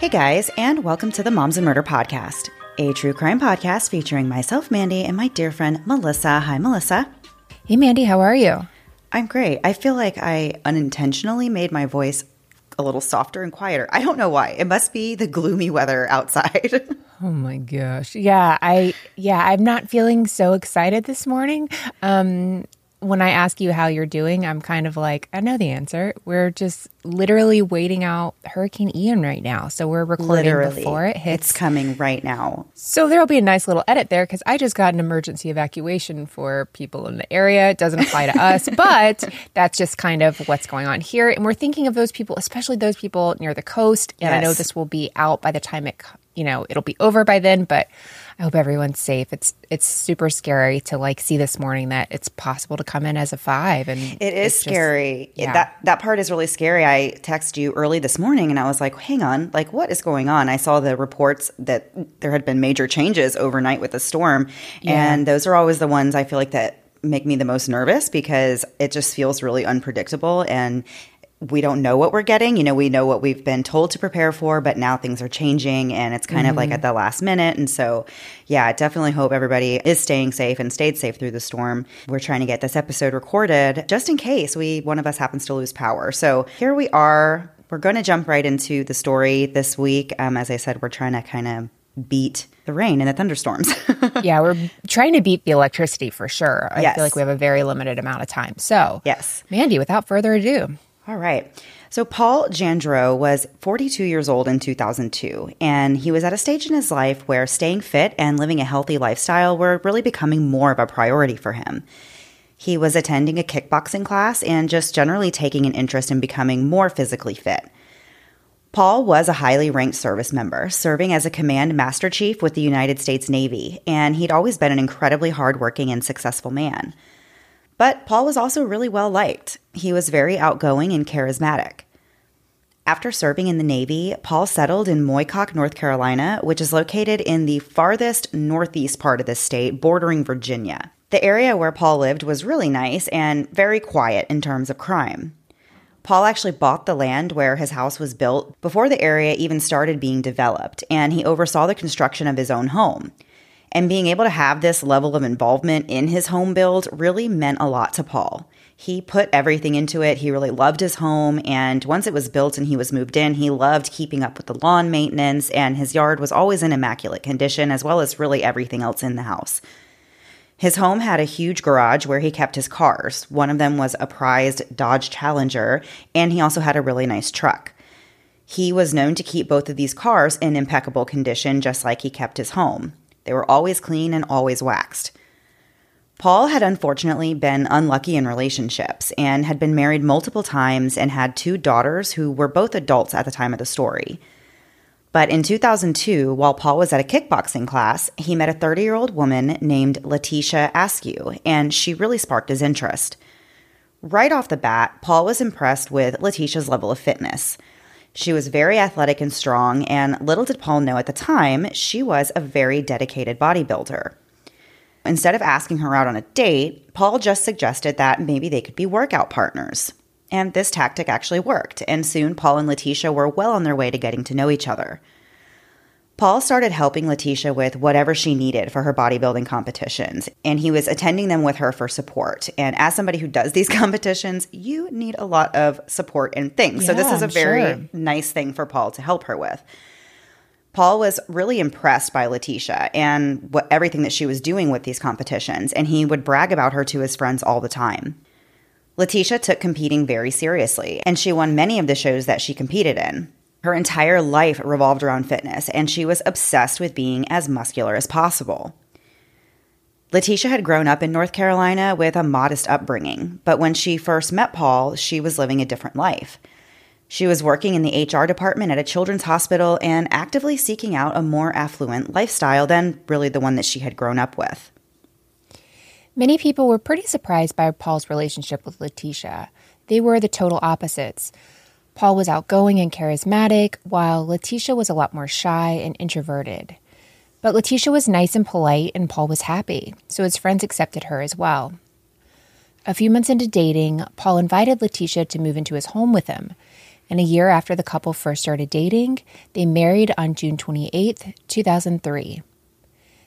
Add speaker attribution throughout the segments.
Speaker 1: Hey guys, and welcome to the Moms and Murder Podcast, a true crime podcast featuring myself, Mandy, and my dear friend, Melissa. Hi, Melissa.
Speaker 2: Hey, Mandy, how are you?
Speaker 1: I'm great. I feel like I unintentionally made my voice a little softer and quieter. I don't know why. It must be the gloomy weather outside.
Speaker 2: Oh my gosh. Yeah, I yeah, I'm not feeling so excited this morning. Um when I ask you how you're doing, I'm kind of like, I know the answer. We're just literally waiting out Hurricane Ian right now. So we're recording
Speaker 1: Literally.
Speaker 2: before it hits.
Speaker 1: It's coming right now.
Speaker 2: So there'll be a nice little edit there because I just got an emergency evacuation for people in the area. It doesn't apply to us, but that's just kind of what's going on here. And we're thinking of those people, especially those people near the coast. And I know this will be out by the time it, you know, it'll be over by then, but I hope everyone's safe. It's it's super scary to like see this morning that it's possible to come in as a five, and
Speaker 1: It is
Speaker 2: it's just-
Speaker 1: scary.
Speaker 2: yeah.
Speaker 1: That that part is really scary. I texted you early this morning and I was like, "Hang on, like what is going on?" I saw the reports that there had been major changes overnight with the storm, and those are always the ones I feel like that make me the most nervous because it just feels really unpredictable and we don't know what we're getting. You know, we know what we've been told to prepare for, but now things are changing and it's kind of like at the last minute. And so, yeah, I definitely hope everybody is staying safe and stayed safe through the storm. We're trying to get this episode recorded just in case we one of us happens to lose power. So here we are. We're going to jump right into the story this week. Um, as I said, we're trying to kind of beat the rain and the thunderstorms.
Speaker 2: yeah, we're trying to beat the electricity for sure. I
Speaker 1: Yes.
Speaker 2: feel like we have a very limited amount of time. So,
Speaker 1: Yes.
Speaker 2: Mandy, without further ado,
Speaker 1: All right. So Paul Jandro was 42 years old in 2002, and he was at a stage in his life where staying fit and living a healthy lifestyle were really becoming more of a priority for him. He was attending a kickboxing class and just generally taking an interest in becoming more physically fit. Paul was a highly ranked service member, serving as a command master chief with the United States Navy, and he'd always been an incredibly hardworking and successful man. But Paul was also really well liked. He was very outgoing and charismatic. After serving in the Navy, Paul settled in Moyock, North Carolina, which is located in the farthest northeast part of the state, bordering Virginia. The area where Paul lived was really nice and very quiet in terms of crime. Paul actually bought the land where his house was built before the area even started being developed, and he oversaw the construction of his own home. And being able to have this level of involvement in his home build really meant a lot to Paul. He put everything into it. He really loved his home. And once it was built and he was moved in, he loved keeping up with the lawn maintenance, and his yard was always in immaculate condition, as well as really everything else in the house. His home had a huge garage where he kept his cars. One of them was a prized Dodge Challenger, and he also had a really nice truck. He was known to keep both of these cars in impeccable condition, just like he kept his home. They were always clean and always waxed. Paul had unfortunately been unlucky in relationships and had been married multiple times and had two daughters who were both adults at the time of the story. But in 2002, while Paul was at a kickboxing class, he met a 30 year old woman named Letitia Askew, and she really sparked his interest. Right off the bat, Paul was impressed with Letitia's level of fitness. She was very athletic and strong, and little did Paul know at the time, she was a very dedicated bodybuilder. Instead of asking her out on a date, Paul just suggested that maybe they could be workout partners. And this tactic actually worked, and soon Paul and Letitia were well on their way to getting to know each other. Paul started helping Letitia with whatever she needed for her bodybuilding competitions, and he was attending them with her for support. And as somebody who does these competitions, you need a lot of support and things. so, this is a
Speaker 2: I'm
Speaker 1: very
Speaker 2: sure.
Speaker 1: nice thing for Paul to help her with. Paul was really impressed by Letitia and what everything that she was doing with these competitions, and he would brag about her to his friends all the time. Letitia took competing very seriously, and she won many of the shows that she competed in. Her entire life revolved around fitness, and she was obsessed with being as muscular as possible. Letitia had grown up in North Carolina with a modest upbringing, but when she first met Paul, she was living a different life. She was working in the HR department at a children's hospital and actively seeking out a more affluent lifestyle than really the one that she had grown up with.
Speaker 2: Many people were pretty surprised by Paul's relationship with Letitia. They were the total opposites. Paul was outgoing and charismatic, while Letitia was a lot more shy and introverted. But Letitia was nice and polite, and Paul was happy, so his friends accepted her as well. A few months into dating, Paul invited Letitia to move into his home with him. And a year after the couple first started dating, they married on June 28th, 2003.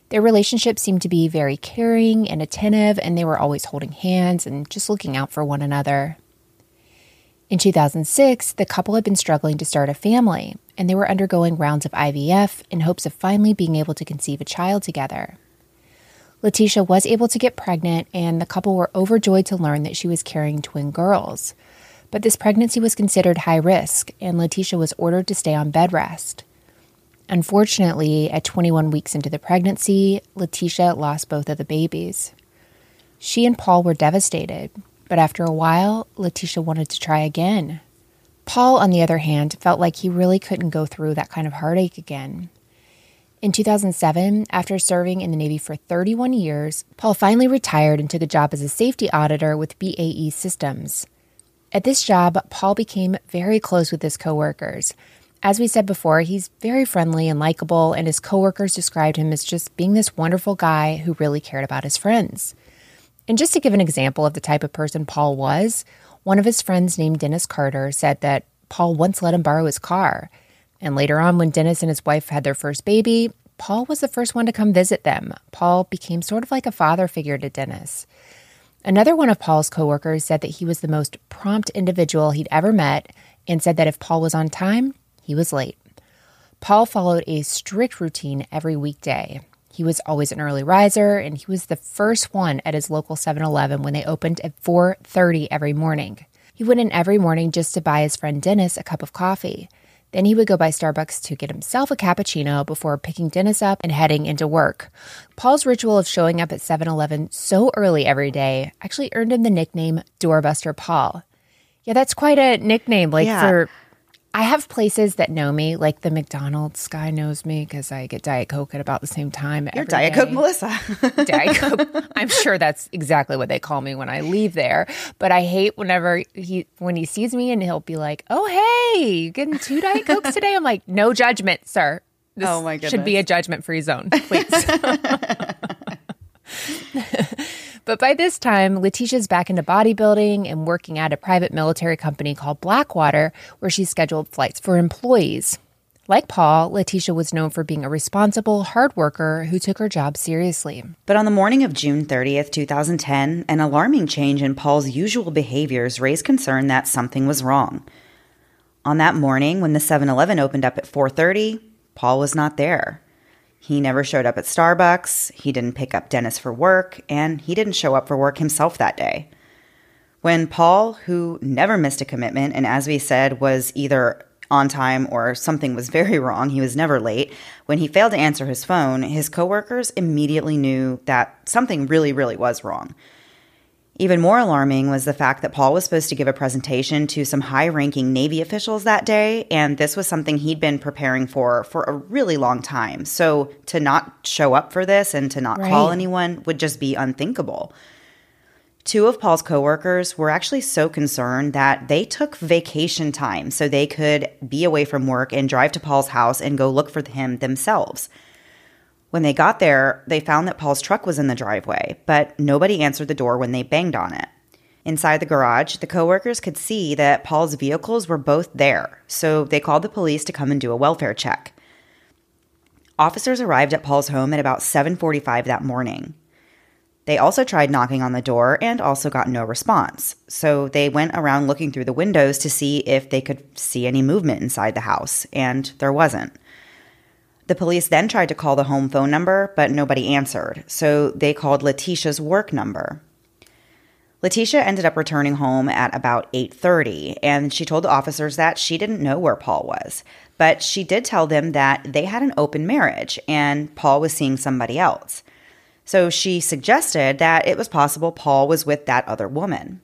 Speaker 2: Their relationship seemed to be very caring and attentive, and they were always holding hands and just looking out for one another. In 2006, the couple had been struggling to start a family, and they were undergoing rounds of IVF in hopes of finally being able to conceive a child together. Letitia was able to get pregnant, and the couple were overjoyed to learn that she was carrying twin girls. But this pregnancy was considered high risk, and Letitia was ordered to stay on bed rest. Unfortunately, at 21 weeks into the pregnancy, Letitia lost both of the babies. She and Paul were devastated, but after a while, Letitia wanted to try again. Paul, on the other hand, felt like he really couldn't go through that kind of heartache again. In 2007, after serving in the Navy for 31 years, Paul finally retired and took a job as a safety auditor with BAE Systems. At this job, Paul became very close with his coworkers. As we said before, he's very friendly and likable, and his coworkers described him as just being this wonderful guy who really cared about his friends. And just to give an example of the type of person Paul was, one of his friends named Dennis Carter said that Paul once let him borrow his car. And later on, when Dennis and his wife had their first baby, Paul was the first one to come visit them. Paul became sort of like a father figure to Dennis. Another one of Paul's coworkers said that he was the most prompt individual he'd ever met and said that if Paul was on time, he was late. Paul followed a strict routine every weekday. He was always an early riser and he was the first one at his local 7-Eleven when they opened at 4:30 every morning. He went in every morning just to buy his friend Dennis a cup of coffee. Then he would go by Starbucks to get himself a cappuccino before picking Dennis up and heading into work. Paul's ritual of showing up at 7 Eleven so early every day actually earned him the nickname Doorbuster Paul. Yeah, that's quite a nickname. Like
Speaker 1: Yeah.
Speaker 2: for, I have places that know me, like the McDonald's guy knows me because I get Diet Coke at about the same time.
Speaker 1: You're Diet
Speaker 2: day.
Speaker 1: Coke Melissa.
Speaker 2: Diet Coke. I'm sure that's exactly what they call me when I leave there. But I hate whenever he when he sees me and he'll be like, "Oh, hey, you getting two Diet Cokes today?" I'm like, "No judgment, sir. This
Speaker 1: Oh, my
Speaker 2: should be a judgment-free zone, please." But by this time, Letitia's back into bodybuilding and working at a private military company called Blackwater, where she scheduled flights for employees. Like Paul, Letitia was known for being a responsible, hard worker who took her job seriously.
Speaker 1: But on the morning of June 30th, 2010, an alarming change in Paul's usual behaviors raised concern that something was wrong. On that morning, when the 7-Eleven opened up at 4:30, Paul was not there. He never showed up at Starbucks, he didn't pick up Dennis for work, and he didn't show up for work himself that day. When Paul, who never missed a commitment and as we said was either on time or something was very wrong, he was never late, when he failed to answer his phone, his coworkers immediately knew that something really really was wrong. Even more alarming was the fact that Paul was supposed to give a presentation to some high ranking Navy officials that day, and this was something he'd been preparing for for a really long time. So to not show up for this and to not right. call anyone would just be unthinkable. Two of Paul's coworkers were actually so concerned that they took vacation time so they could be away from work and drive to Paul's house and go look for him themselves. When they got there, they found that Paul's truck was in the driveway, but nobody answered the door when they banged on it. Inside the garage, the coworkers could see that Paul's vehicles were both there, so they called the police to come and do a welfare check. Officers arrived at Paul's home at about 7:45 that morning. They also tried knocking on the door and also got no response. So they went around looking through the windows to see if they could see any movement inside the house, and there wasn't. The police then tried to call the home phone number, but nobody answered, so they called Letitia's work number. Letitia ended up returning home at about 8:30 and she told the officers that she didn't know where Paul was, but she did tell them that they had an open marriage and Paul was seeing somebody else. So she suggested that it was possible Paul was with that other woman.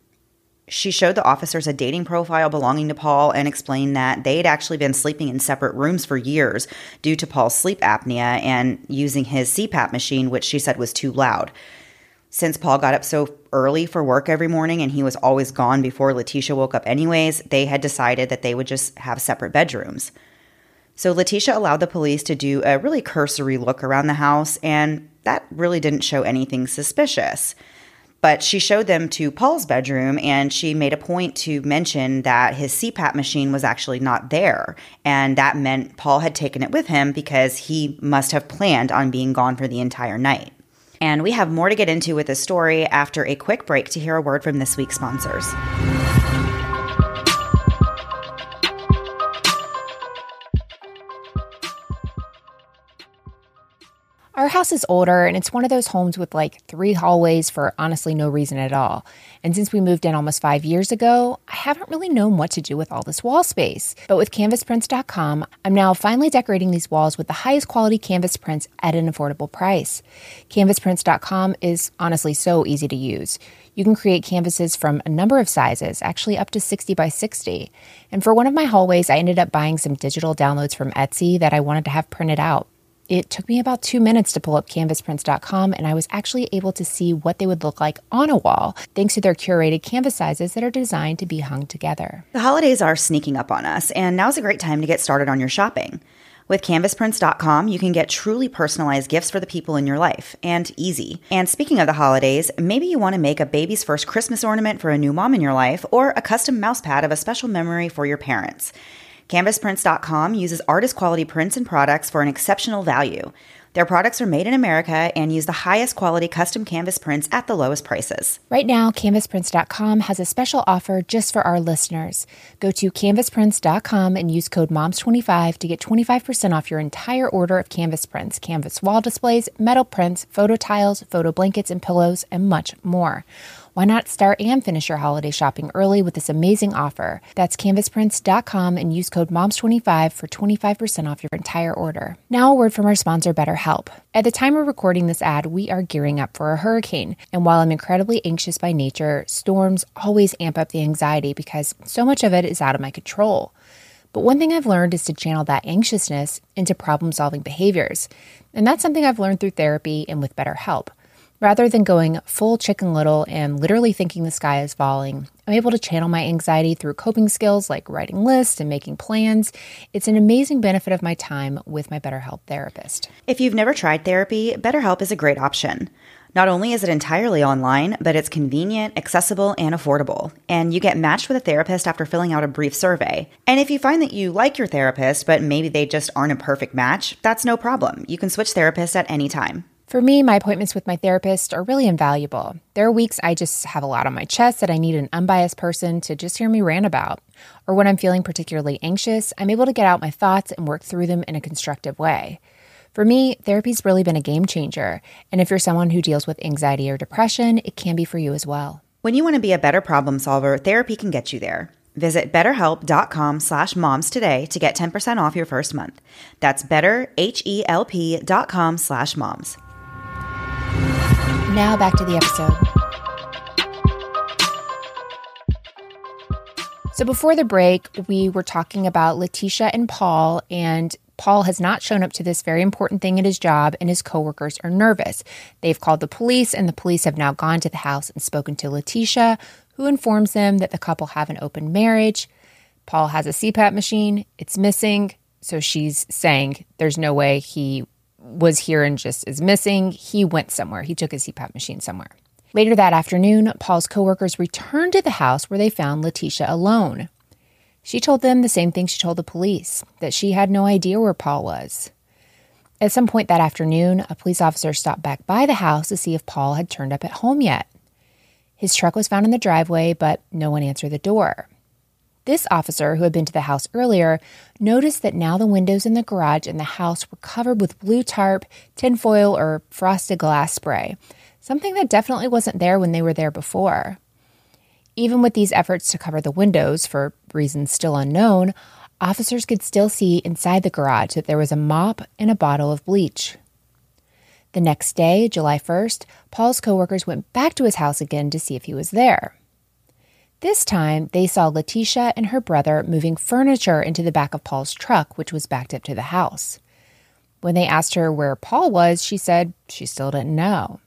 Speaker 1: She showed the officers a dating profile belonging to Paul and explained that they had actually been sleeping in separate rooms for years due to Paul's sleep apnea and using his CPAP machine, which she said was too loud. Since Paul got up so early for work every morning and he was always gone before Letitia woke up, anyways, they had decided that they would just have separate bedrooms. So Letitia allowed the police to do a really cursory look around the house, and that really didn't show anything suspicious. But she showed them to Paul's bedroom and she made a point to mention that his CPAP machine was actually not there. And that meant Paul had taken it with him because he must have planned on being gone for the entire night. And we have more to get into with this story after a quick break to hear a word from this week's sponsors.
Speaker 2: House is older and it's one of those homes with like three hallways for honestly no reason at all. And since we moved in almost five years ago, I haven't really known what to do with all this wall space. But with canvasprints.com, I'm now finally decorating these walls with the highest quality canvas prints at an affordable price. Canvasprints.com is honestly so easy to use. You can create canvases from a number of sizes, actually up to 60 by 60. And for one of my hallways, I ended up buying some digital downloads from Etsy that I wanted to have printed out. It took me about two minutes to pull up canvasprints.com, and I was actually able to see what they would look like on a wall thanks to their curated canvas sizes that are designed to be hung together.
Speaker 1: The holidays are sneaking up on us, and now's a great time to get started on your shopping. With canvasprints.com, you can get truly personalized gifts for the people in your life and easy. And speaking of the holidays, maybe you want to make a baby's first Christmas ornament for a new mom in your life or a custom mouse pad of a special memory for your parents. CanvasPrints.com uses artist quality prints and products for an exceptional value. Their products are made in America and use the highest quality custom canvas prints at the lowest prices.
Speaker 2: Right now, CanvasPrints.com has a special offer just for our listeners. Go to CanvasPrints.com and use code MOMS25 to get 25% off your entire order of canvas prints, canvas wall displays, metal prints, photo tiles, photo blankets and pillows, and much more. Why not start and finish your holiday shopping early with this amazing offer? That's canvasprints.com and use code MOMS25 for 25% off your entire order. Now, a word from our sponsor, BetterHelp. At the time of recording this ad, we are gearing up for a hurricane. And while I'm incredibly anxious by nature, storms always amp up the anxiety because so much of it is out of my control. But one thing I've learned is to channel that anxiousness into problem solving behaviors. And that's something I've learned through therapy and with BetterHelp. Rather than going full chicken little and literally thinking the sky is falling, I'm able to channel my anxiety through coping skills like writing lists and making plans. It's an amazing benefit of my time with my BetterHelp therapist.
Speaker 1: If you've never tried therapy, BetterHelp is a great option. Not only is it entirely online, but it's convenient, accessible, and affordable. And you get matched with a therapist after filling out a brief survey. And if you find that you like your therapist, but maybe they just aren't a perfect match, that's no problem. You can switch therapists at any time.
Speaker 2: For me, my appointments with my therapist are really invaluable. There are weeks I just have a lot on my chest that I need an unbiased person to just hear me rant about. Or when I'm feeling particularly anxious, I'm able to get out my thoughts and work through them in a constructive way. For me, therapy's really been a game changer. And if you're someone who deals with anxiety or depression, it can be for you as well.
Speaker 1: When you want to be a better problem solver, therapy can get you there. Visit betterhelp.com slash moms today to get 10% off your first month. That's betterhelp.com slash moms.
Speaker 2: Now back to the episode. So before the break, we were talking about Letitia and Paul and Paul has not shown up to this very important thing at his job, and his coworkers are nervous. They've called the police, and the police have now gone to the house and spoken to Letitia, who informs them that the couple have an open marriage. Paul has a CPAP machine, it's missing. So she's saying there's no way he was here and just is missing. He went somewhere, he took his CPAP machine somewhere. Later that afternoon, Paul's coworkers returned to the house where they found Letitia alone. She told them the same thing she told the police that she had no idea where Paul was. At some point that afternoon, a police officer stopped back by the house to see if Paul had turned up at home yet. His truck was found in the driveway, but no one answered the door. This officer, who had been to the house earlier, noticed that now the windows in the garage and the house were covered with blue tarp, tinfoil, or frosted glass spray, something that definitely wasn't there when they were there before. Even with these efforts to cover the windows for reasons still unknown, officers could still see inside the garage that there was a mop and a bottle of bleach. The next day, July 1st, Paul's coworkers went back to his house again to see if he was there. This time, they saw Letitia and her brother moving furniture into the back of Paul's truck, which was backed up to the house. When they asked her where Paul was, she said she still didn't know.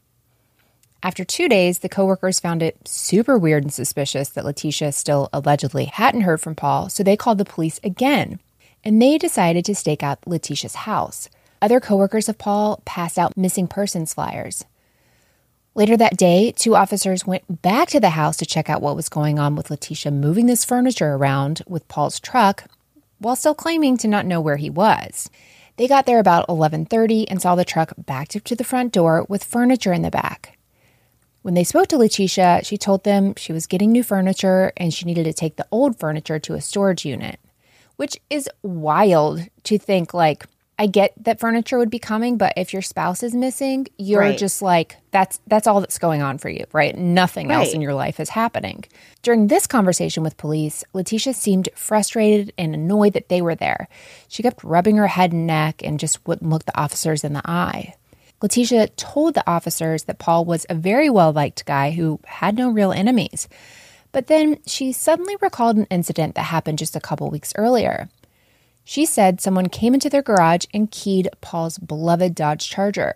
Speaker 2: After two days, the coworkers found it super weird and suspicious that Letitia still allegedly hadn't heard from Paul, so they called the police again. And they decided to stake out Letitia's house. Other coworkers of Paul passed out missing persons flyers. Later that day, two officers went back to the house to check out what was going on with Letitia moving this furniture around with Paul's truck while still claiming to not know where he was. They got there about 11:30 and saw the truck backed up to the front door with furniture in the back. When they spoke to Letitia, she told them she was getting new furniture and she needed to take the old furniture to a storage unit, which is wild to think like I get that furniture would be coming, but if your spouse is missing, you're right. just like that's that's all that's going on for you, right? Nothing right. else in your life is happening. During this conversation with police, Letitia seemed frustrated and annoyed that they were there. She kept rubbing her head and neck and just wouldn't look the officers in the eye. Letitia told the officers that Paul was a very well liked guy who had no real enemies. But then she suddenly recalled an incident that happened just a couple weeks earlier. She said someone came into their garage and keyed Paul's beloved Dodge Charger.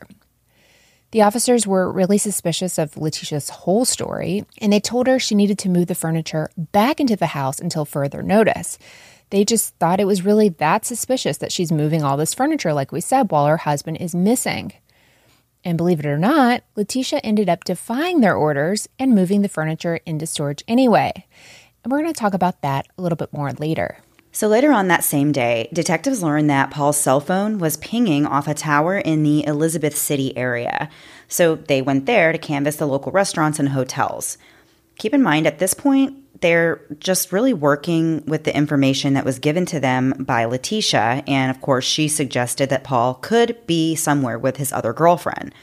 Speaker 2: The officers were really suspicious of Letitia's whole story, and they told her she needed to move the furniture back into the house until further notice. They just thought it was really that suspicious that she's moving all this furniture, like we said, while her husband is missing. And believe it or not, Letitia ended up defying their orders and moving the furniture into storage anyway. And we're going to talk about that a little bit more later.
Speaker 1: So later on that same day, detectives learned that Paul's cell phone was pinging off a tower in the Elizabeth City area. So they went there to canvass the local restaurants and hotels. Keep in mind, at this point, they're just really working with the information that was given to them by Letitia. And of course, she suggested that Paul could be somewhere with his other girlfriend.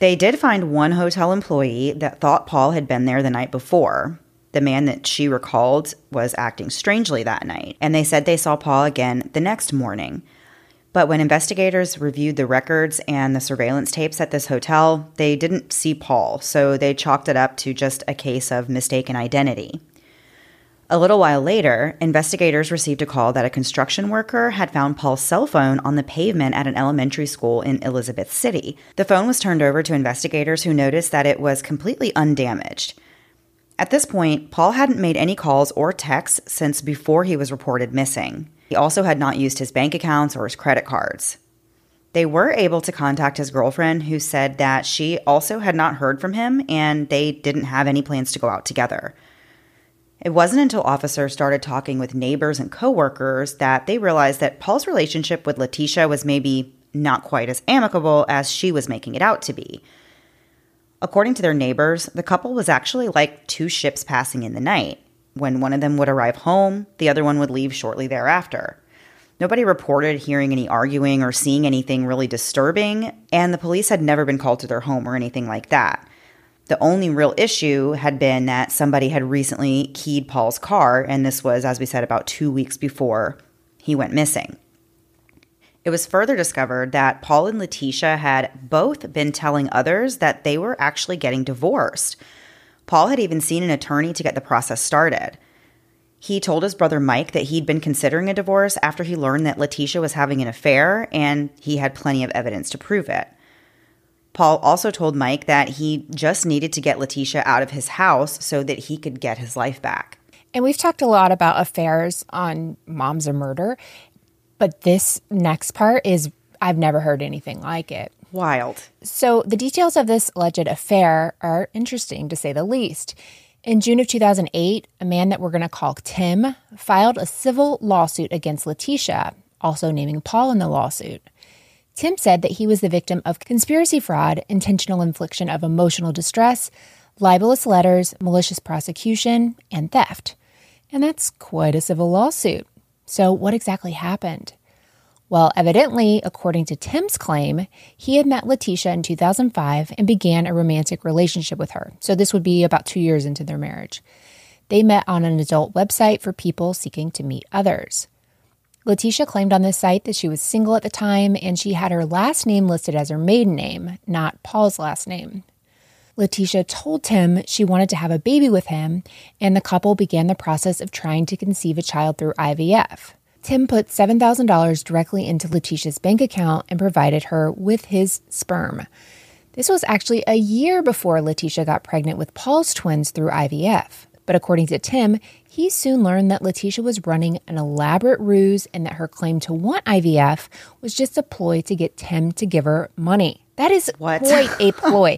Speaker 1: They did find one hotel employee that thought Paul had been there the night before. The man that she recalled was acting strangely that night, and they said they saw Paul again the next morning. But when investigators reviewed the records and the surveillance tapes at this hotel, they didn't see Paul, so they chalked it up to just a case of mistaken identity. A little while later, investigators received a call that a construction worker had found Paul's cell phone on the pavement at an elementary school in Elizabeth City. The phone was turned over to investigators who noticed that it was completely undamaged. At this point, Paul hadn't made any calls or texts since before he was reported missing. He also had not used his bank accounts or his credit cards. They were able to contact his girlfriend, who said that she also had not heard from him and they didn't have any plans to go out together. It wasn't until officers started talking with neighbors and coworkers that they realized that Paul's relationship with Letitia was maybe not quite as amicable as she was making it out to be. According to their neighbors, the couple was actually like two ships passing in the night. When one of them would arrive home, the other one would leave shortly thereafter. Nobody reported hearing any arguing or seeing anything really disturbing, and the police had never been called to their home or anything like that. The only real issue had been that somebody had recently keyed Paul's car, and this was, as we said, about two weeks before he went missing. It was further discovered that Paul and Letitia had both been telling others that they were actually getting divorced. Paul had even seen an attorney to get the process started. He told his brother Mike that he'd been considering a divorce after he learned that Letitia was having an affair and he had plenty of evidence to prove it. Paul also told Mike that he just needed to get Letitia out of his house so that he could get his life back.
Speaker 2: And we've talked a lot about affairs on Moms and Murder, but this next part is, I've never heard anything like it.
Speaker 1: Wild.
Speaker 2: So, the details of this alleged affair are interesting to say the least. In June of 2008, a man that we're going to call Tim filed a civil lawsuit against Letitia, also naming Paul in the lawsuit. Tim said that he was the victim of conspiracy fraud, intentional infliction of emotional distress, libelous letters, malicious prosecution, and theft. And that's quite a civil lawsuit. So, what exactly happened? Well, evidently, according to Tim's claim, he had met Letitia in 2005 and began a romantic relationship with her. So, this would be about two years into their marriage. They met on an adult website for people seeking to meet others. Letitia claimed on this site that she was single at the time and she had her last name listed as her maiden name, not Paul's last name. Letitia told Tim she wanted to have a baby with him, and the couple began the process of trying to conceive a child through IVF. Tim put $7,000 directly into Letitia's bank account and provided her with his sperm. This was actually a year before Letitia got pregnant with Paul's twins through IVF. But according to Tim, he soon learned that Letitia was running an elaborate ruse and that her claim to want IVF was just a ploy to get Tim to give her money. That is what? quite a ploy.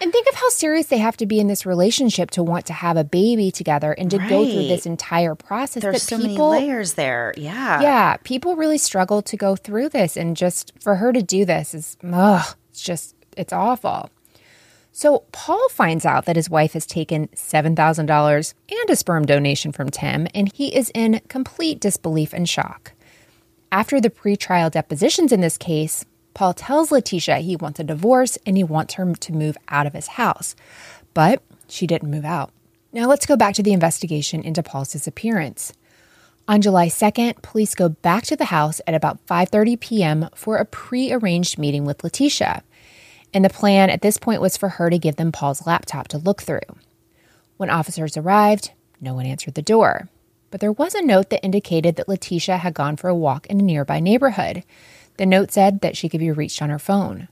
Speaker 2: and think of how serious they have to be in this relationship to want to have a baby together and to right. go through this entire process.
Speaker 1: There's so people, many layers there. Yeah.
Speaker 2: Yeah. People really struggle to go through this. And just for her to do this is, ugh, it's just, it's awful. So Paul finds out that his wife has taken $7,000 and a sperm donation from Tim, and he is in complete disbelief and shock. After the pretrial depositions in this case, Paul tells Letitia he wants a divorce and he wants her to move out of his house. But she didn't move out. Now let's go back to the investigation into Paul's disappearance. On July 2nd, police go back to the house at about 5:30 p.m. for a pre-arranged meeting with Letitia. And the plan at this point was for her to give them Paul's laptop to look through. When officers arrived, no one answered the door. But there was a note that indicated that Letitia had gone for a walk in a nearby neighborhood. The note said that she could be reached on her phone.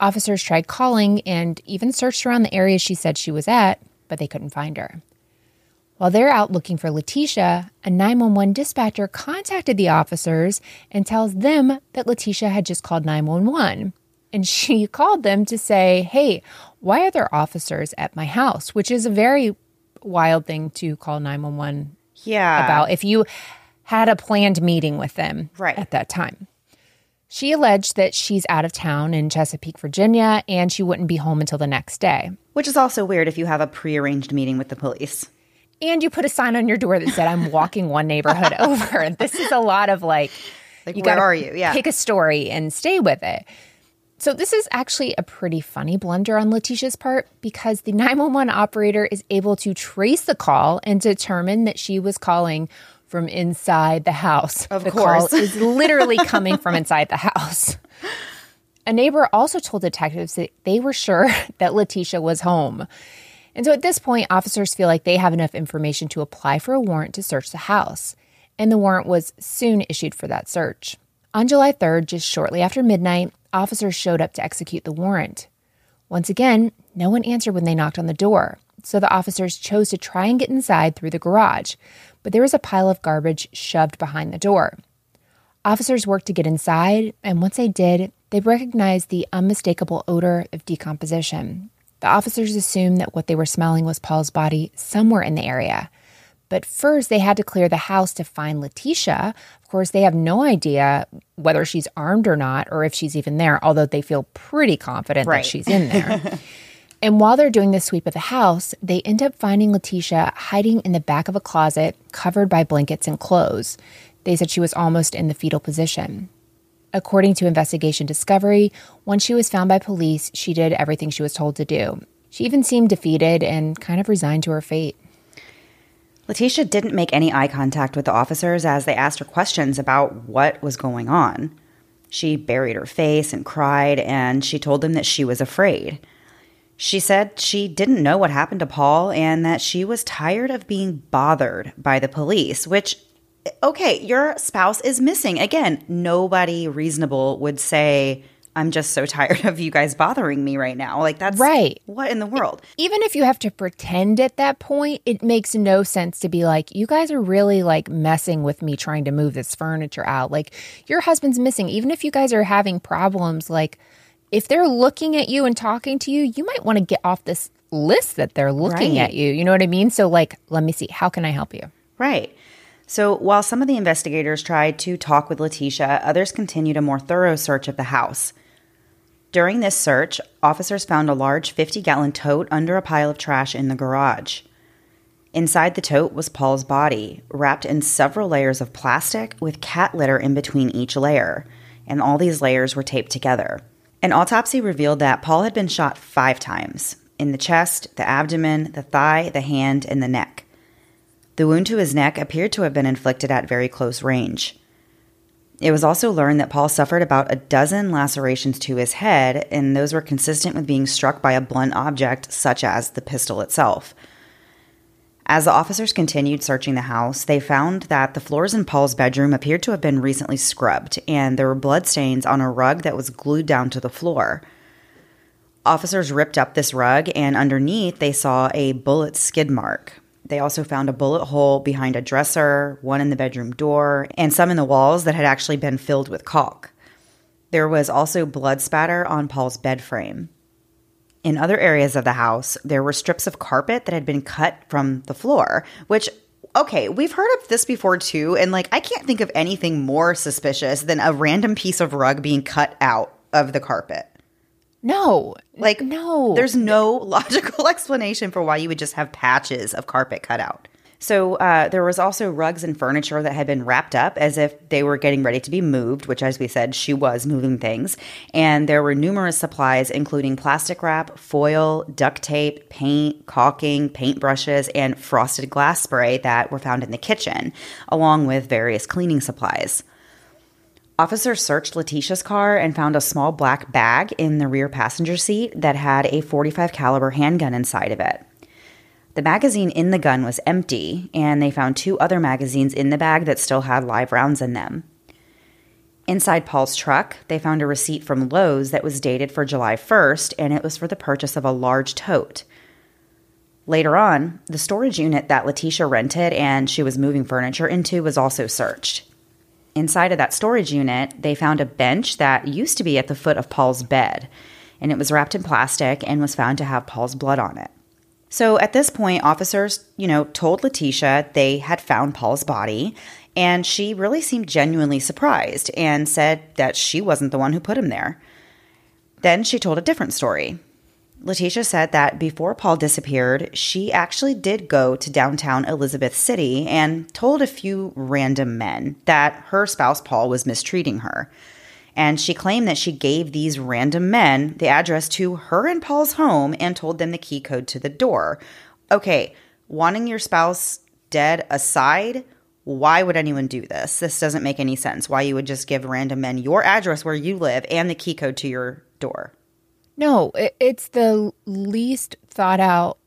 Speaker 2: Officers tried calling and even searched around the area she said she was at, but they couldn't find her. While they're out looking for Letitia, a 911 dispatcher contacted the officers and tells them that Letitia had just called 911 and she called them to say, Hey, why are there officers at my house? Which is a very wild thing to call 911
Speaker 1: yeah.
Speaker 2: about if you had a planned meeting with them
Speaker 1: right.
Speaker 2: at that time. She alleged that she's out of town in Chesapeake, Virginia, and she wouldn't be home until the next day.
Speaker 1: Which is also weird if you have a prearranged meeting with the police.
Speaker 2: And you put a sign on your door that said, I'm walking one neighborhood over. This is a lot of like,
Speaker 1: like you where are you? Yeah.
Speaker 2: Pick a story and stay with it. So, this is actually a pretty funny blunder on Letitia's part because the 911 operator is able to trace the call and determine that she was calling from inside the house.
Speaker 1: Of
Speaker 2: the
Speaker 1: course.
Speaker 2: call is literally coming from inside the house. A neighbor also told detectives that they were sure that Letitia was home. And so at this point, officers feel like they have enough information to apply for a warrant to search the house. And the warrant was soon issued for that search. On July 3rd, just shortly after midnight, officers showed up to execute the warrant. Once again, no one answered when they knocked on the door, so the officers chose to try and get inside through the garage, but there was a pile of garbage shoved behind the door. Officers worked to get inside, and once they did, they recognized the unmistakable odor of decomposition. The officers assumed that what they were smelling was Paul's body somewhere in the area. But first, they had to clear the house to find Letitia. Of course, they have no idea whether she's armed or not, or if she's even there, although they feel pretty confident
Speaker 1: Right.
Speaker 2: that she's in there. and while they're doing the sweep of the house, they end up finding Letitia hiding in the back of a closet covered by blankets and clothes. They said she was almost in the fetal position. According to Investigation Discovery, once she was found by police, she did everything she was told to do. She even seemed defeated and kind of resigned to her fate.
Speaker 1: Letitia didn't make any eye contact with the officers as they asked her questions about what was going on. She buried her face and cried, and she told them that she was afraid. She said she didn't know what happened to Paul and that she was tired of being bothered by the police, which, okay, your spouse is missing. Again, nobody reasonable would say, I'm just so tired of you guys bothering me right now. Like, that's
Speaker 2: Right.
Speaker 1: What in the world?
Speaker 2: Even if you have to pretend at that point, it makes no sense to be like, you guys are really like messing with me trying to move this furniture out. Like, your husband's missing. Even if you guys are having problems, like, if they're looking at you and talking to you, you might want to get off this list that they're looking
Speaker 1: Right.
Speaker 2: at you. You know what I mean? So, like, let me see. How can I help you?
Speaker 1: Right. So while some of the investigators tried to talk with Letitia, others continued a more thorough search of the house. During this search, officers found a large 50 gallon tote under a pile of trash in the garage. Inside the tote was Paul's body, wrapped in several layers of plastic with cat litter in between each layer, and all these layers were taped together. An autopsy revealed that Paul had been shot five times in the chest, the abdomen, the thigh, the hand, and the neck. The wound to his neck appeared to have been inflicted at very close range. It was also learned that Paul suffered about a dozen lacerations to his head, and those were consistent with being struck by a blunt object, such as the pistol itself. As the officers continued searching the house, they found that the floors in Paul's bedroom appeared to have been recently scrubbed, and there were bloodstains on a rug that was glued down to the floor. Officers ripped up this rug, and underneath they saw a bullet skid mark. They also found a bullet hole behind a dresser, one in the bedroom door, and some in the walls that had actually been filled with caulk. There was also blood spatter on Paul's bed frame. In other areas of the house, there were strips of carpet that had been cut from the floor, which, okay, we've heard of this before too. And like, I can't think of anything more suspicious than a random piece of rug being cut out of the carpet.
Speaker 2: No,
Speaker 1: Like,
Speaker 2: no.
Speaker 1: there's no logical explanation for why you would just have patches of carpet cut out. So uh, there was also rugs and furniture that had been wrapped up as if they were getting ready to be moved, which, as we said, she was moving things. And there were numerous supplies, including plastic wrap, foil, duct tape, paint, caulking, paintbrushes, and frosted glass spray that were found in the kitchen, along with various cleaning supplies. Officers searched Letitia's car and found a small black bag in the rear passenger seat that had a 45 caliber handgun inside of it. The magazine in the gun was empty, and they found two other magazines in the bag that still had live rounds in them. Inside Paul's truck, they found a receipt from Lowe's that was dated for July 1st, and it was for the purchase of a large tote. Later on, the storage unit that Letitia rented and she was moving furniture into was also searched. Inside of that storage unit, they found a bench that used to be at the foot of Paul's bed, and it was wrapped in plastic and was found to have Paul's blood on it. So at this point, officers, you know, told Letitia they had found Paul's body, and she really seemed genuinely surprised and said that she wasn't the one who put him there. Then she told a different story. Letitia said that before Paul disappeared, she actually did go to downtown Elizabeth City and told a few random men that her spouse Paul was mistreating her. And she claimed that she gave these random men the address to her and Paul's home and told them the key code to the door. Okay, wanting your spouse dead aside, why would anyone do this? This doesn't make any sense. Why you would just give random men your address where you live and the key code to your door.
Speaker 2: No, it, it's the least thought out,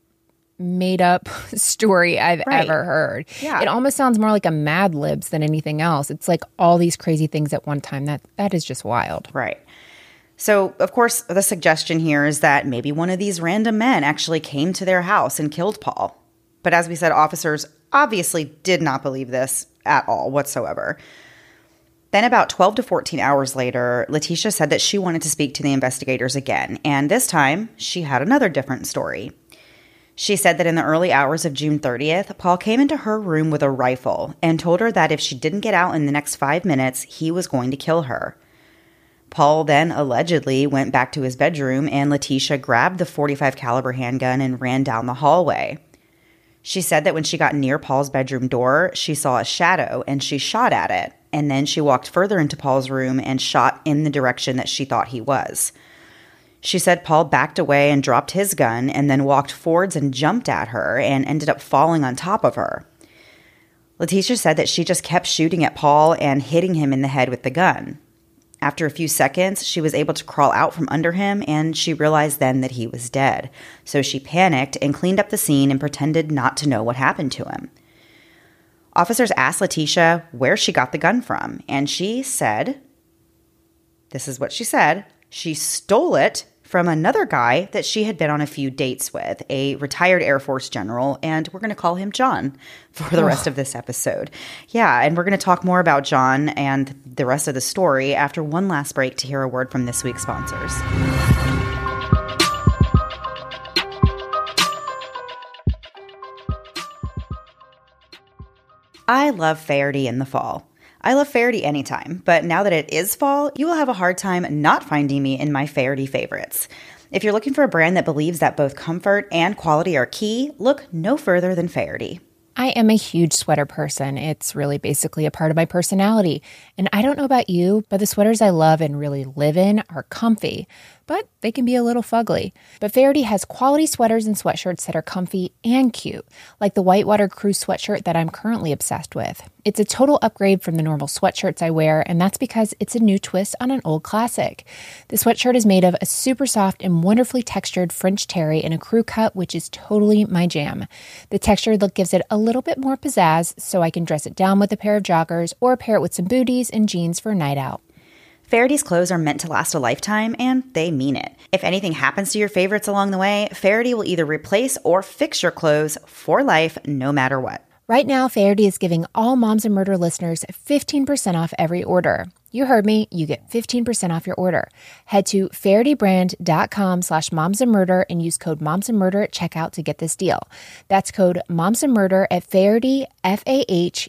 Speaker 2: made up story I've
Speaker 1: Right.
Speaker 2: ever heard.
Speaker 1: Yeah.
Speaker 2: It almost sounds more like a Mad Libs than anything else. It's like all these crazy things at one time. That that is just wild.
Speaker 1: Right. So, of course, the suggestion here is that maybe one of these random men actually came to their house and killed Paul. But as we said, officers obviously did not believe this at all whatsoever. Then, about 12 to 14 hours later, Letitia said that she wanted to speak to the investigators again, and this time she had another different story. She said that in the early hours of June 30th, Paul came into her room with a rifle and told her that if she didn't get out in the next five minutes, he was going to kill her. Paul then allegedly went back to his bedroom and Letitia grabbed the 45 caliber handgun and ran down the hallway. She said that when she got near Paul's bedroom door, she saw a shadow and she shot at it. And then she walked further into Paul's room and shot in the direction that she thought he was. She said Paul backed away and dropped his gun and then walked forwards and jumped at her and ended up falling on top of her. Letitia said that she just kept shooting at Paul and hitting him in the head with the gun. After a few seconds, she was able to crawl out from under him and she realized then that he was dead. So she panicked and cleaned up the scene and pretended not to know what happened to him. Officers asked Letitia where she got the gun from, and she said, This is what she said. She stole it from another guy that she had been on a few dates with, a retired Air Force general, and we're going to call him John for the rest of this episode. Yeah, and we're going to talk more about John and the rest of the story after one last break to hear a word from this week's sponsors. I love Faherty in the fall. I love Faherty anytime, but now that it is fall, you will have a hard time not finding me in my Faherty favorites. If you're looking for a brand that believes that both comfort and quality are key, look no further than Faherty.
Speaker 2: I am a huge sweater person. It's really basically a part of my personality. And I don't know about you, but the sweaters I love and really live in are comfy but they can be a little fugly. But Faherty has quality sweaters and sweatshirts that are comfy and cute, like the Whitewater Crew sweatshirt that I'm currently obsessed with. It's a total upgrade from the normal sweatshirts I wear, and that's because it's a new twist on an old classic. The sweatshirt is made of a super soft and wonderfully textured French terry in a crew cut, which is totally my jam. The texture look gives it a little bit more pizzazz, so I can dress it down with a pair of joggers or pair it with some booties and jeans for a night out.
Speaker 1: Faherty's clothes are meant to last a lifetime, and they mean it. If anything happens to your favorites along the way, Faherty will either replace or fix your clothes for life, no matter what.
Speaker 2: Right now, Faherty is giving all Moms and Murder listeners 15% off every order. You heard me, you get 15% off your order. Head to fahertybrand.com slash moms and murder and use code moms and murder at checkout to get this deal. That's code moms and murder at Faherty, F-A-H-E-R-T-Y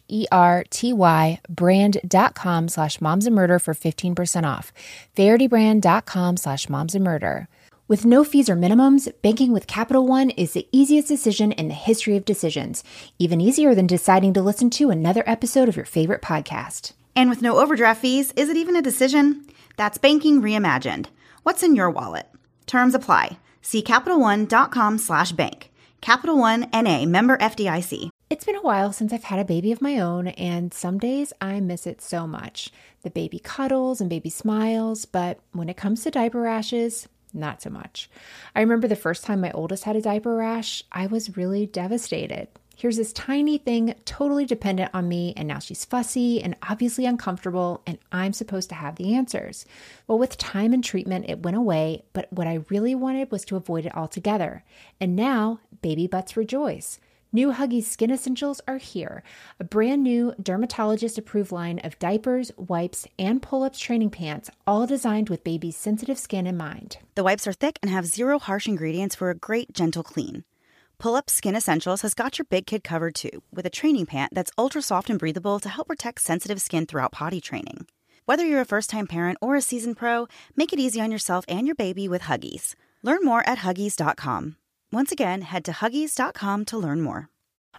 Speaker 2: brand.com slash moms and murder for 15% off. Fahertybrand.com slash moms and murder. With no fees or minimums, banking with Capital One is the easiest decision in the history of decisions, even easier than deciding to listen to another episode of your favorite podcast.
Speaker 1: And with no overdraft fees, is it even a decision? That's banking reimagined. What's in your wallet? Terms apply. See CapitalOne.com slash bank. Capital One NA member FDIC.
Speaker 2: It's been a while since I've had a baby of my own, and some days I miss it so much. The baby cuddles and baby smiles, but when it comes to diaper rashes, not so much. I remember the first time my oldest had a diaper rash, I was really devastated. Here's this tiny thing totally dependent on me, and now she's fussy and obviously uncomfortable, and I'm supposed to have the answers. Well, with time and treatment, it went away, but what I really wanted was to avoid it altogether. And now, baby butts rejoice. New Huggies Skin Essentials are here, a brand new dermatologist approved line of diapers, wipes, and pull ups training pants, all designed with baby's sensitive skin in mind.
Speaker 1: The wipes are thick and have zero harsh ingredients for a great, gentle clean. Pull Up Skin Essentials has got your big kid covered too, with a training pant that's ultra soft and breathable to help protect sensitive skin throughout potty training. Whether you're a first time parent or a seasoned pro, make it easy on yourself and your baby with Huggies. Learn more at Huggies.com. Once again, head to Huggies.com to learn more.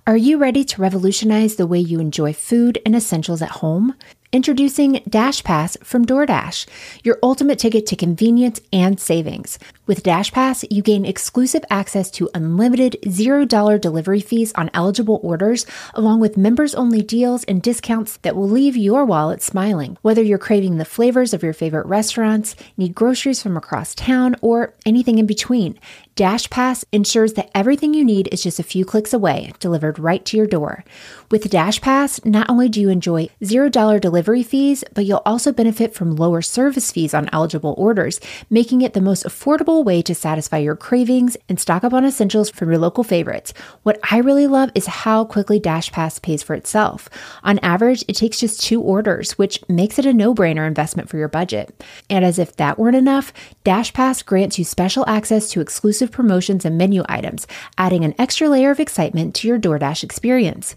Speaker 2: Are you ready to revolutionize the way you enjoy food and essentials at home? Introducing Dash Pass from DoorDash, your ultimate ticket to convenience and savings. With DashPass, you gain exclusive access to unlimited $0 delivery fees on eligible orders, along with members only deals and discounts that will leave your wallet smiling. Whether you're craving the flavors of your favorite restaurants, need groceries from across town, or anything in between, DashPass ensures that everything you need is just a few clicks away, delivered right to your door. With DashPass, not only do you enjoy $0 delivery fees, but you'll also benefit from lower service fees on eligible orders, making it the most affordable affordable way to satisfy your cravings and stock up on essentials from your local favorites. What I really love is how quickly DashPass pays for itself. On average, it takes just two orders, which makes it a no brainer investment for your budget. And as if that weren't enough, DashPass grants you special access to exclusive promotions and menu items, adding an extra layer of excitement to your DoorDash experience.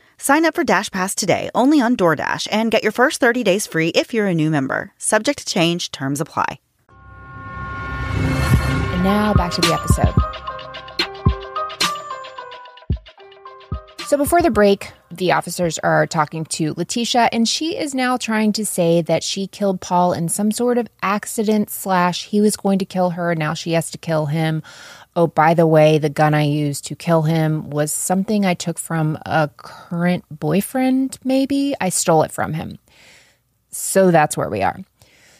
Speaker 1: Sign up for Dash Pass today only on DoorDash and get your first 30 days free if you're a new member. Subject to change, terms apply.
Speaker 2: And now back to the episode. So before the break, the officers are talking to Letitia, and she is now trying to say that she killed Paul in some sort of accident slash he was going to kill her. And now she has to kill him oh, by the way, the gun I used to kill him was something I took from a current boyfriend, maybe. I stole it from him. So that's where we are.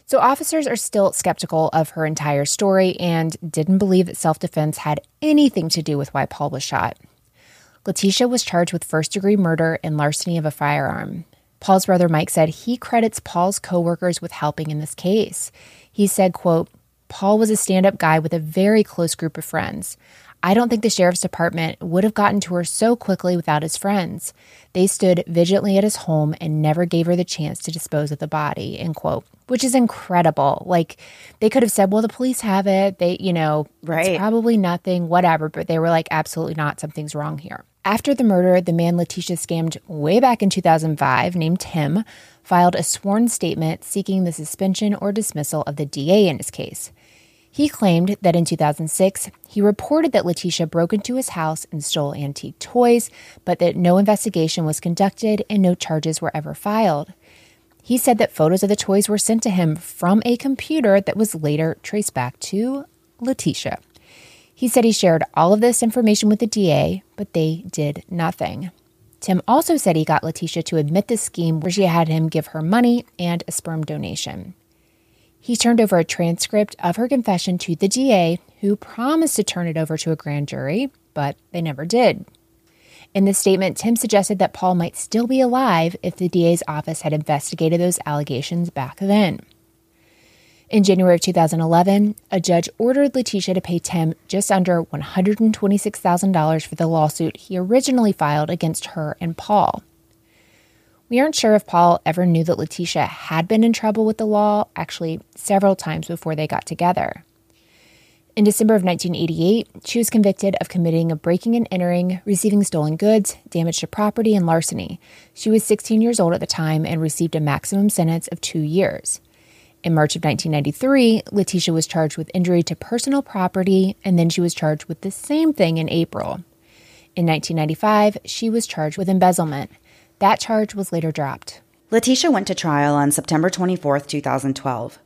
Speaker 2: So, officers are still skeptical of her entire story and didn't believe that self defense had anything to do with why Paul was shot. Letitia was charged with first degree murder and larceny of a firearm. Paul's brother Mike said he credits Paul's coworkers with helping in this case. He said, quote, Paul was a stand up guy with a very close group of friends. I don't think the sheriff's department would have gotten to her so quickly without his friends. They stood vigilantly at his home and never gave her the chance to dispose of the body, end quote. Which is incredible. Like they could have said, well, the police have it. They, you know, right. it's probably nothing, whatever. But they were like, absolutely not. Something's wrong here. After the murder, the man Letitia scammed way back in 2005, named Tim, filed a sworn statement seeking the suspension or dismissal of the DA in his case. He claimed that in 2006, he reported that Letitia broke into his house and stole antique toys, but that no investigation was conducted and no charges were ever filed. He said that photos of the toys were sent to him from a computer that was later traced back to Letitia. He said he shared all of this information with the DA, but they did nothing. Tim also said he got Letitia to admit the scheme where she had him give her money and a sperm donation. He turned over a transcript of her confession to the DA, who promised to turn it over to a grand jury, but they never did. In the statement, Tim suggested that Paul might still be alive if the DA's office had investigated those allegations back then. In January of 2011, a judge ordered Letitia to pay Tim just under $126,000 for the lawsuit he originally filed against her and Paul. We aren't sure if Paul ever knew that Letitia had been in trouble with the law, actually, several times before they got together. In December of 1988, she was convicted of committing a breaking and entering, receiving stolen goods, damage to property, and larceny. She was 16 years old at the time and received a maximum sentence of two years. In March of 1993, Letitia was charged with injury to personal property, and then she was charged with the same thing in April. In 1995, she was charged with embezzlement. That charge was later dropped.
Speaker 1: Letitia went to trial on September 24, 2012.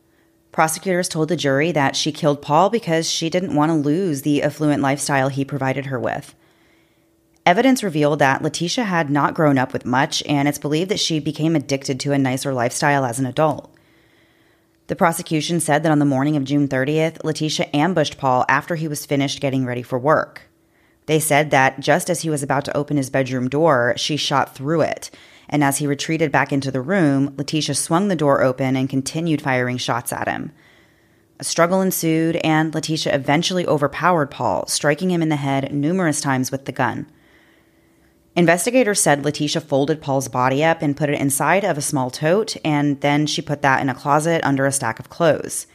Speaker 1: Prosecutors told the jury that she killed Paul because she didn't want to lose the affluent lifestyle he provided her with. Evidence revealed that Letitia had not grown up with much, and it's believed that she became addicted to a nicer lifestyle as an adult. The prosecution said that on the morning of June 30th, Letitia ambushed Paul after he was finished getting ready for work. They said that just as he was about to open his bedroom door, she shot through it. And as he retreated back into the room, Letitia swung the door open and continued firing shots at him. A struggle ensued, and Letitia eventually overpowered Paul, striking him in the head numerous times with the gun. Investigators said Letitia folded Paul's body up and put it inside of a small tote, and then she put that in a closet under a stack of clothes.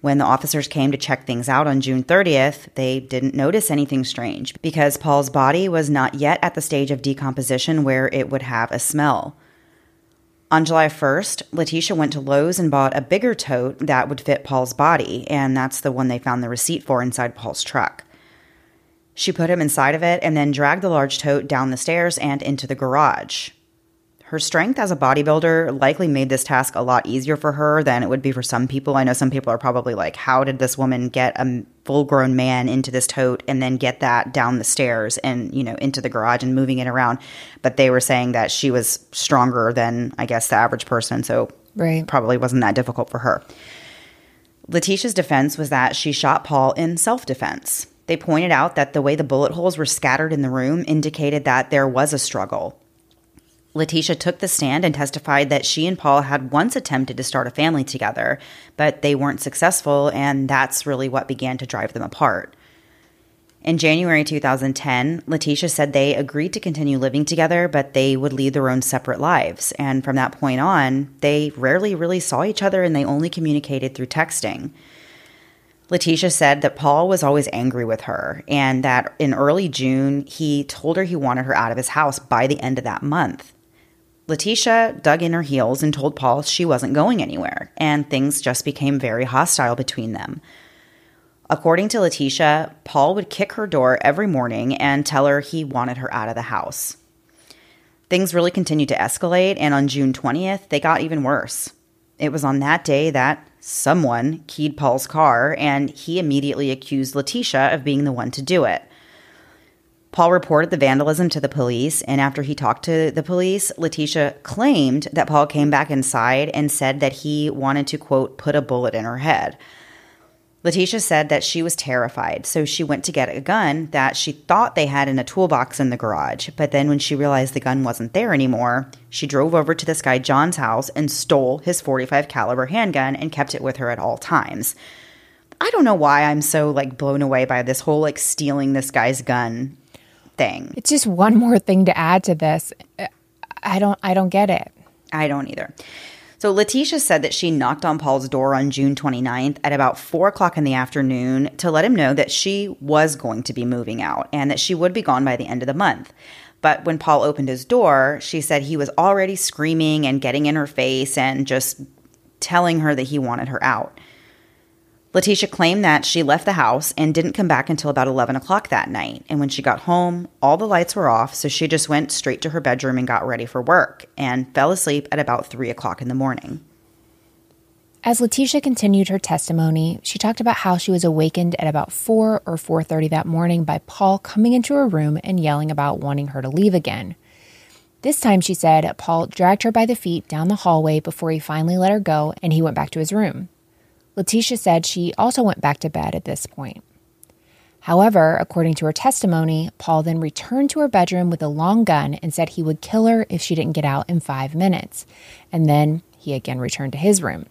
Speaker 1: When the officers came to check things out on June 30th, they didn't notice anything strange because Paul's body was not yet at the stage of decomposition where it would have a smell. On July 1st, Letitia went to Lowe's and bought a bigger tote that would fit Paul's body, and that's the one they found the receipt for inside Paul's truck. She put him inside of it and then dragged the large tote down the stairs and into the garage. Her strength as a bodybuilder likely made this task a lot easier for her than it would be for some people. I know some people are probably like, how did this woman get a full grown man into this tote and then get that down the stairs and, you know, into the garage and moving it around? But they were saying that she was stronger than, I guess, the average person. So
Speaker 2: Right.
Speaker 1: probably wasn't that difficult for her. Letitia's defense was that she shot Paul in self defense. They pointed out that the way the bullet holes were scattered in the room indicated that there was a struggle. Letitia took the stand and testified that she and Paul had once attempted to start a family together, but they weren't successful, and that's really what began to drive them apart. In January 2010, Letitia said they agreed to continue living together, but they would lead their own separate lives. And from that point on, they rarely really saw each other and they only communicated through texting. Letitia said that Paul was always angry with her and that in early June, he told her he wanted her out of his house by the end of that month. Letitia dug in her heels and told Paul she wasn't going anywhere, and things just became very hostile between them. According to Letitia, Paul would kick her door every morning and tell her he wanted her out of the house. Things really continued to escalate, and on June 20th, they got even worse. It was on that day that someone keyed Paul's car, and he immediately accused Letitia of being the one to do it. Paul reported the vandalism to the police, and after he talked to the police, Letitia claimed that Paul came back inside and said that he wanted to, quote, put a bullet in her head. Letitia said that she was terrified, so she went to get a gun that she thought they had in a toolbox in the garage. But then, when she realized the gun wasn't there anymore, she drove over to this guy John's house and stole his 45 caliber handgun and kept it with her at all times. I don't know why I'm so like blown away by this whole like stealing this guy's gun thing.
Speaker 2: It's just one more thing to add to this. I don't I don't get it.
Speaker 1: I don't either. So Letitia said that she knocked on Paul's door on June 29th at about 4 o'clock in the afternoon to let him know that she was going to be moving out and that she would be gone by the end of the month. But when Paul opened his door, she said he was already screaming and getting in her face and just telling her that he wanted her out. Letitia claimed that she left the house and didn't come back until about 11 o'clock that night. And when she got home, all the lights were off, so she just went straight to her bedroom and got ready for work and fell asleep at about 3 o'clock in the morning.
Speaker 2: As Letitia continued her testimony, she talked about how she was awakened at about 4 or 4:30 that morning by Paul coming into her room and yelling about wanting her to leave again. This time she said Paul dragged her by the feet down the hallway before he finally let her go and he went back to his room. Letitia said she also went back to bed at this point. However, according to her testimony, Paul then returned to her bedroom with a long gun and said he would kill her if she didn't get out in five minutes. And then he again returned to his room.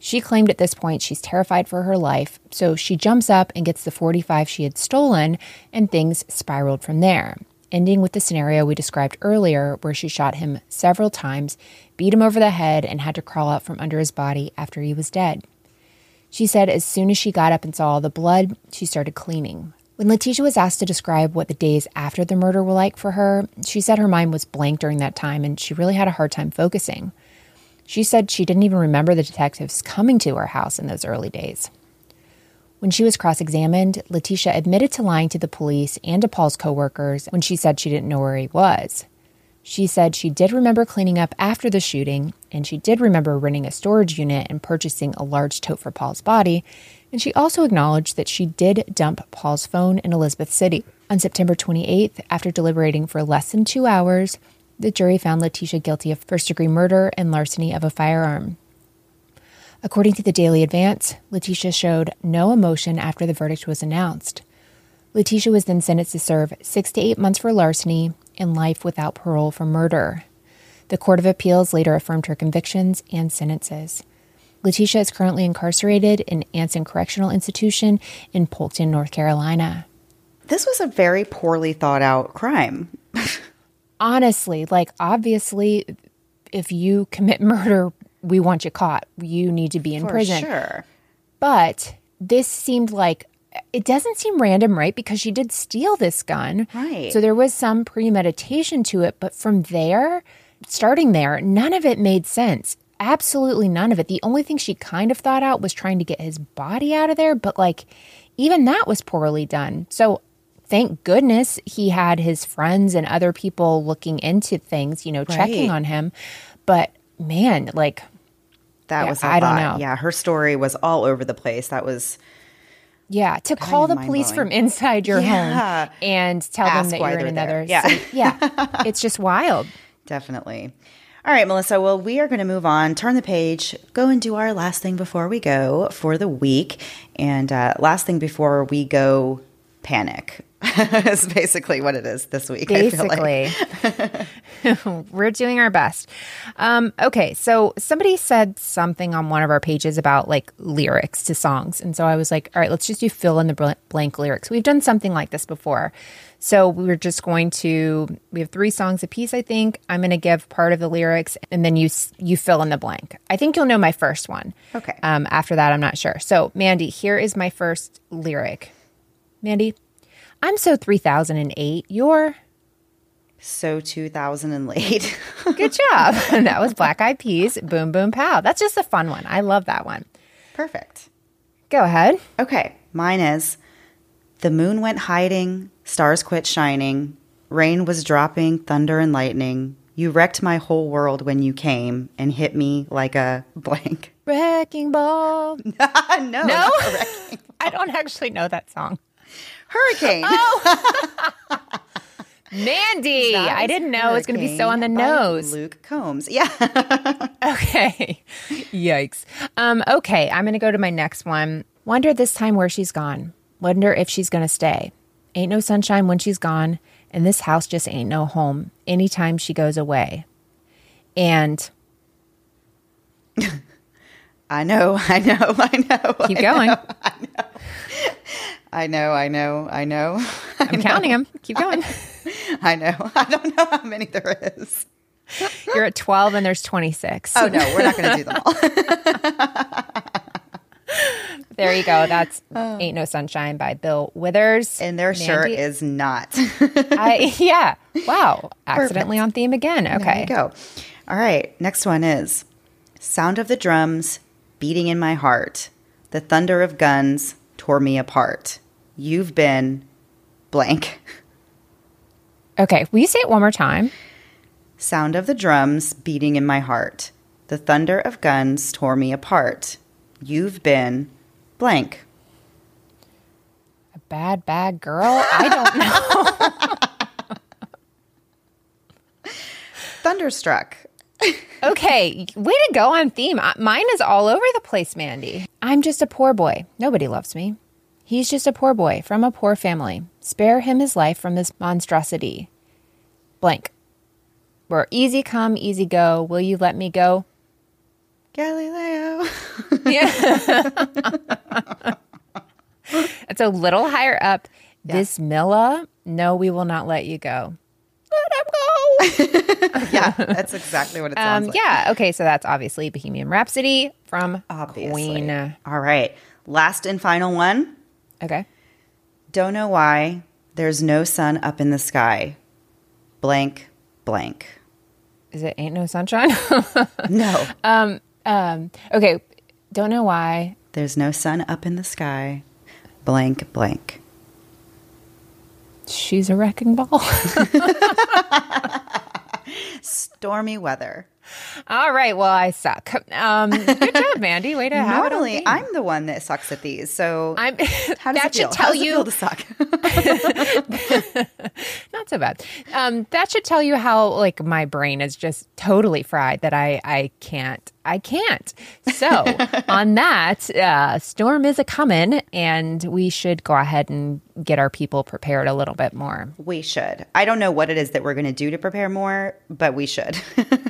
Speaker 2: She claimed at this point she's terrified for her life, so she jumps up and gets the 45 she had stolen, and things spiraled from there, ending with the scenario we described earlier where she shot him several times, beat him over the head, and had to crawl out from under his body after he was dead. She said as soon as she got up and saw all the blood, she started cleaning. When Letitia was asked to describe what the days after the murder were like for her, she said her mind was blank during that time and she really had a hard time focusing. She said she didn't even remember the detectives coming to her house in those early days. When she was cross examined, Letitia admitted to lying to the police and to Paul's coworkers when she said she didn't know where he was. She said she did remember cleaning up after the shooting, and she did remember renting a storage unit and purchasing a large tote for Paul's body. And she also acknowledged that she did dump Paul's phone in Elizabeth City. On September 28th, after deliberating for less than two hours, the jury found Letitia guilty of first degree murder and larceny of a firearm. According to the Daily Advance, Letitia showed no emotion after the verdict was announced. Letitia was then sentenced to serve six to eight months for larceny and life without parole for murder. The Court of Appeals later affirmed her convictions and sentences. Letitia is currently incarcerated in Anson Correctional Institution in Polkton, North Carolina.
Speaker 1: This was a very poorly thought out crime.
Speaker 2: Honestly, like, obviously, if you commit murder, we want you caught. You need to be in
Speaker 1: For
Speaker 2: prison.
Speaker 1: sure.
Speaker 2: But this seemed like it doesn't seem random, right? Because she did steal this gun.
Speaker 1: Right.
Speaker 2: So there was some premeditation to it. But from there, starting there, none of it made sense. Absolutely none of it. The only thing she kind of thought out was trying to get his body out of there, but like even that was poorly done. So thank goodness he had his friends and other people looking into things, you know, checking
Speaker 1: Right.
Speaker 2: on him. But man, like
Speaker 1: That
Speaker 2: Yeah,
Speaker 1: was a
Speaker 2: I don't know.
Speaker 1: Yeah, her story was all over the place. That was
Speaker 2: Yeah, to call the police from inside your
Speaker 1: Yeah.
Speaker 2: home and tell them that you're in another
Speaker 1: there. Yeah.
Speaker 2: city. Yeah. it's just wild.
Speaker 1: definitely. All right, Melissa. Well, we are going to move on, turn the page, go and do our last thing before we go for the week. And uh, last thing before we go, panic is basically what it is this week. I feel like.
Speaker 2: Basically, we're doing our best. Um, okay, so somebody said something on one of our pages about like lyrics to songs. And so I was like, all right, let's just do fill in the blank lyrics. We've done something like this before. So we're just going to, we have three songs a piece, I think. I'm going to give part of the lyrics and then you, you fill in the blank. I think you'll know my first one.
Speaker 1: Okay.
Speaker 2: Um, after that, I'm not sure. So, Mandy, here is my first lyric. Mandy, I'm so 3008. You're.
Speaker 1: So 2000 and late.
Speaker 2: Good job. that was Black Eyed Peas, Boom Boom Pow. That's just a fun one. I love that one.
Speaker 1: Perfect.
Speaker 2: Go ahead.
Speaker 1: Okay, mine is the moon went hiding, stars quit shining, rain was dropping, thunder and lightning. You wrecked my whole world when you came and hit me like a blank.
Speaker 2: Wrecking Ball.
Speaker 1: no,
Speaker 2: No. I don't actually know that song.
Speaker 1: Hurricane. Oh.
Speaker 2: Mandy,
Speaker 1: That
Speaker 2: I didn't know it was going to be so on the nose.
Speaker 1: Luke Combs. Yeah.
Speaker 2: Okay. Yikes. Um, okay, I'm going to go to my next one. Wonder this time where she's gone. Wonder if she's going to stay. Ain't no sunshine when she's gone, and this house just ain't no home anytime she goes away. And
Speaker 1: I know, I know, I know.
Speaker 2: keep
Speaker 1: I
Speaker 2: going.
Speaker 1: Know, I know, I know, I know. I know.
Speaker 2: I'm counting them. Keep going.
Speaker 1: I know. I don't know how many there is.
Speaker 2: You're at 12 and there's 26.
Speaker 1: Oh no, we're not going to do them all.
Speaker 2: There you go. That's oh. Ain't No Sunshine by Bill Withers.
Speaker 1: And there sure is not.
Speaker 2: I, yeah. Wow. Accidentally on theme again.
Speaker 1: There
Speaker 2: Okay.
Speaker 1: you go. All right. Next one is Sound of the drums beating in my heart. The thunder of guns tore me apart. You've been blank.
Speaker 2: Okay. Will you say it one more time?
Speaker 1: Sound of the drums beating in my heart. The thunder of guns tore me apart. You've been blank.
Speaker 2: A bad, bad girl? I don't know.
Speaker 1: Thunderstruck.
Speaker 2: Okay. Way to go on theme. Mine is all over the place, Mandy. I'm just a poor boy. Nobody loves me. He's just a poor boy from a poor family. Spare him his life from this monstrosity. Blank. We're easy come, easy go. Will you let me go?
Speaker 1: Galileo.
Speaker 2: Yeah. it's a little higher up. Bismillah, no, we will not let you go.
Speaker 1: yeah, that's exactly what it sounds
Speaker 2: um,
Speaker 1: like.
Speaker 2: yeah. Okay. So that's obviously Bohemian Rhapsody from
Speaker 1: Obviously.
Speaker 2: Queen.
Speaker 1: All right. Last and final one.
Speaker 2: Okay.
Speaker 1: Don't know why there's no sun up in the sky. Blank, blank.
Speaker 2: Is it Ain't No Sunshine?
Speaker 1: No,
Speaker 2: um, okay. Don't know why.
Speaker 1: there's no sun up in the sky. Blank, blank.
Speaker 2: She's a wrecking ball.
Speaker 1: Stormy weather.
Speaker 2: All right. Well, I suck. Um, good job, Mandy. Way to have it on.
Speaker 1: I'm the one that sucks at these. So,
Speaker 2: I'm.
Speaker 1: how does
Speaker 2: that
Speaker 1: it feel?
Speaker 2: should tell you
Speaker 1: to suck?
Speaker 2: not so bad. Um, that should tell you how like my brain is just totally fried that I I can't I can't. So on that, uh, storm is a coming, and we should go ahead and get our people prepared a little bit more.
Speaker 1: we should. I don't know what it is that we're going to do to prepare more, but we should.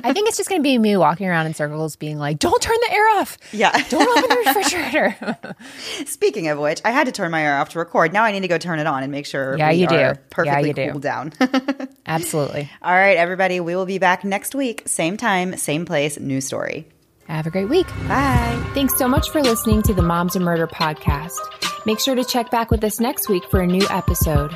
Speaker 2: I think it's just going to be me walking around in circles, being like, "Don't turn the air off.
Speaker 1: yeah.
Speaker 2: Don't open the refrigerator."
Speaker 1: Speaking of which, I had to turn my air off to record. Now I need to go turn it on and make sure
Speaker 2: Yeah,
Speaker 1: we
Speaker 2: you do.
Speaker 1: are
Speaker 2: Yeah,
Speaker 1: perfectly
Speaker 2: you do.
Speaker 1: cooled down.
Speaker 2: Absolutely.
Speaker 1: All right, everybody, we will be back next week, same time, same place, new story.
Speaker 2: Have a great week.
Speaker 1: Bye.
Speaker 2: Thanks so much for listening to the Moms and Murder podcast. Make sure to check back with us next week for a new episode.